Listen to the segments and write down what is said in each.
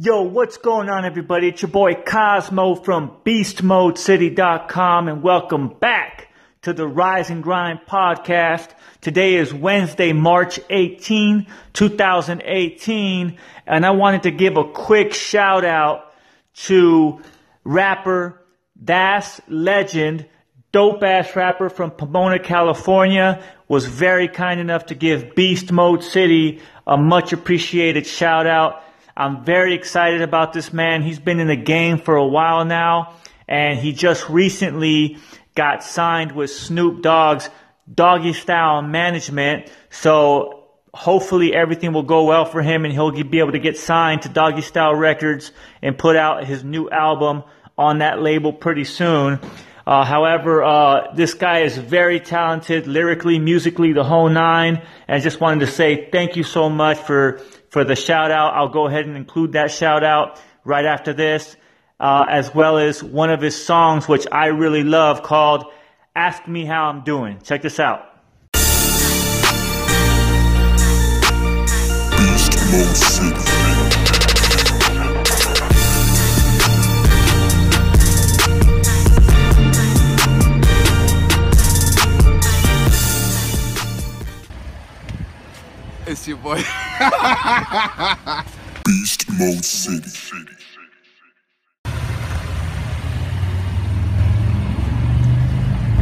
Yo, what's going on, everybody? It's your boy Cosmo from BeastModeCity.com, and welcome back to the Rise and Grind podcast. Today is Wednesday, March 18, 2018, and I wanted to give a quick shout out to rapper Das Legend, dope ass rapper from Pomona, California, was very kind enough to give Beast Mode City a much appreciated shout out. I'm very excited about this man. He's been in the game for a while now, and he just recently got signed with Snoop Dogg's Doggy Style Management. So hopefully everything will go well for him and he'll be able to get signed to Doggy Style Records and put out his new album on that label pretty soon. Uh, however, uh, this guy is very talented lyrically, musically, the whole nine. And just wanted to say thank you so much for, for the shout out. I'll go ahead and include that shout out right after this, uh, as well as one of his songs, which I really love called Ask Me How I'm Doing. Check this out. Beast Mode It's your boy. Beast Mode City.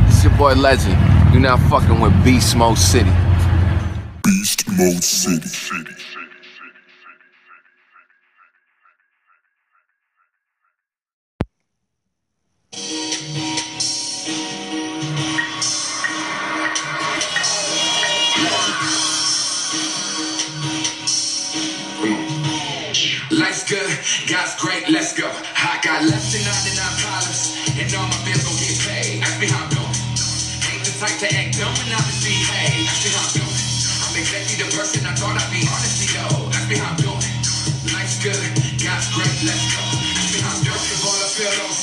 It's your boy Legend. You're not fucking with Beast Mode City. Beast Mode City. God's great, let's go. I got less than 99 problems, and all my bills gon' get paid. Ask me how I'm doing. Ain't the type to act dumb when I misbehave. Ask me how I'm doing. I'm exactly the person I thought I'd be, honestly though. Ask me how I'm doing. Life's good, God's great, let's go. Ask me how I'm doing. All I feel lost,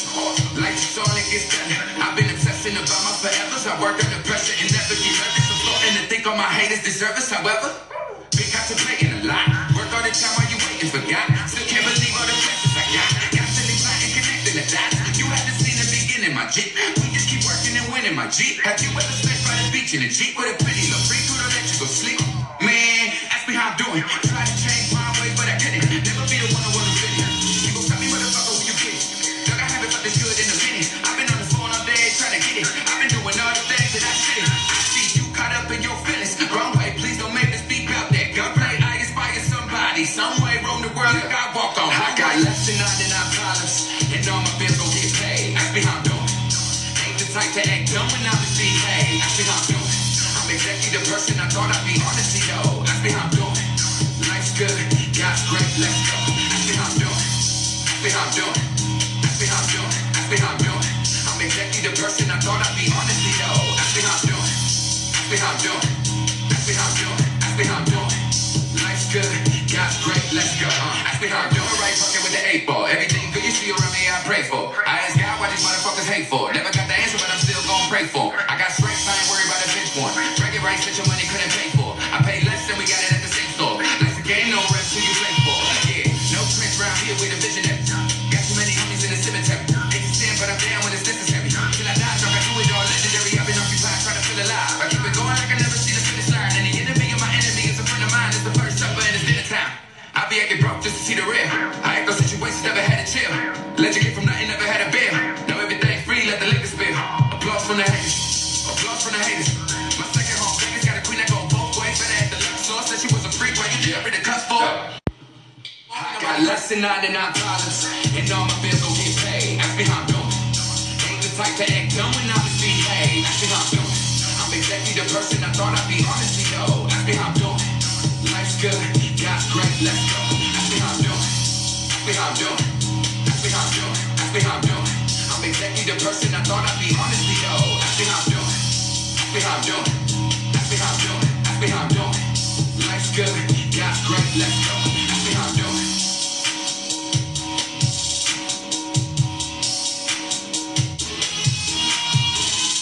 life is all it gets done. I've been obsessing about my forevers. I work under pressure and never get nervous. I'm starting to think all my haters deserve us, however. Been contemplating We just keep working and winning, my Jeep. Have you ever spent by the beach in a Jeep with a little freak who don't let you go sleep? Man, ask me how I'm doing. Try to change my way, but I couldn't. Never be the one who wanna to act dumb when Ask me how I'm doing. I'm exactly the person I thought I'd be, honestly though. Ask me how I'm doing. Life's good, God's great, let's go. Ask me how I'm doing. Ask me how I'm doing. Ask me how I'm doing. Ask me how I'm doing. I'm exactly the person I thought I'd be, honestly though. Ask me how I'm doing. Ask me how I'm doing. Ask me how I'm doing. Ask me how I'm doing. Life's good, God's great, let's go. Uh, ask me how I'm doing, right? Fucking with the eight ball. Rights that your money couldn't pay for. I pay less than we got it at the same store. Life's a game, no rest who you play for. Yeah, no prince round here with a visionary. Got too many homies in the cemetery. Hate to stand, but I'm down when it's necessary. Till I die, drunk, I do it all legendary. I've been occupied trying to feel alive. I keep it going like I never see the finish line. And the enemy of my enemy is a friend of mine. It's the first supper and it's dinner time. I be acting broke just to see the real. I act on situations, never had a chill. You get from nothing, never had a bill. Now everything free, let the liquor spill. Applause from the haters. Applause from the haters. Less than 99 dollars, and all my bills gon' get paid. Ask me how I'm doing. Ain't the type to act dumb when I misbehave. Ask me how I'm doing. I'm exactly the person I thought I'd be, honestly though. Ask me how I'm doing. Life's good, God's great, let's go. Ask me how I'm doing. Ask me how I'm doing. Ask me how I'm doing. Ask me how I'm doing. I'm exactly the person I thought I'd be, honestly though. Ask me how I'm doing. Ask me how I'm doing. Ask me how I'm doing. Ask me how I'm doing. Life's good, God's great, let's go.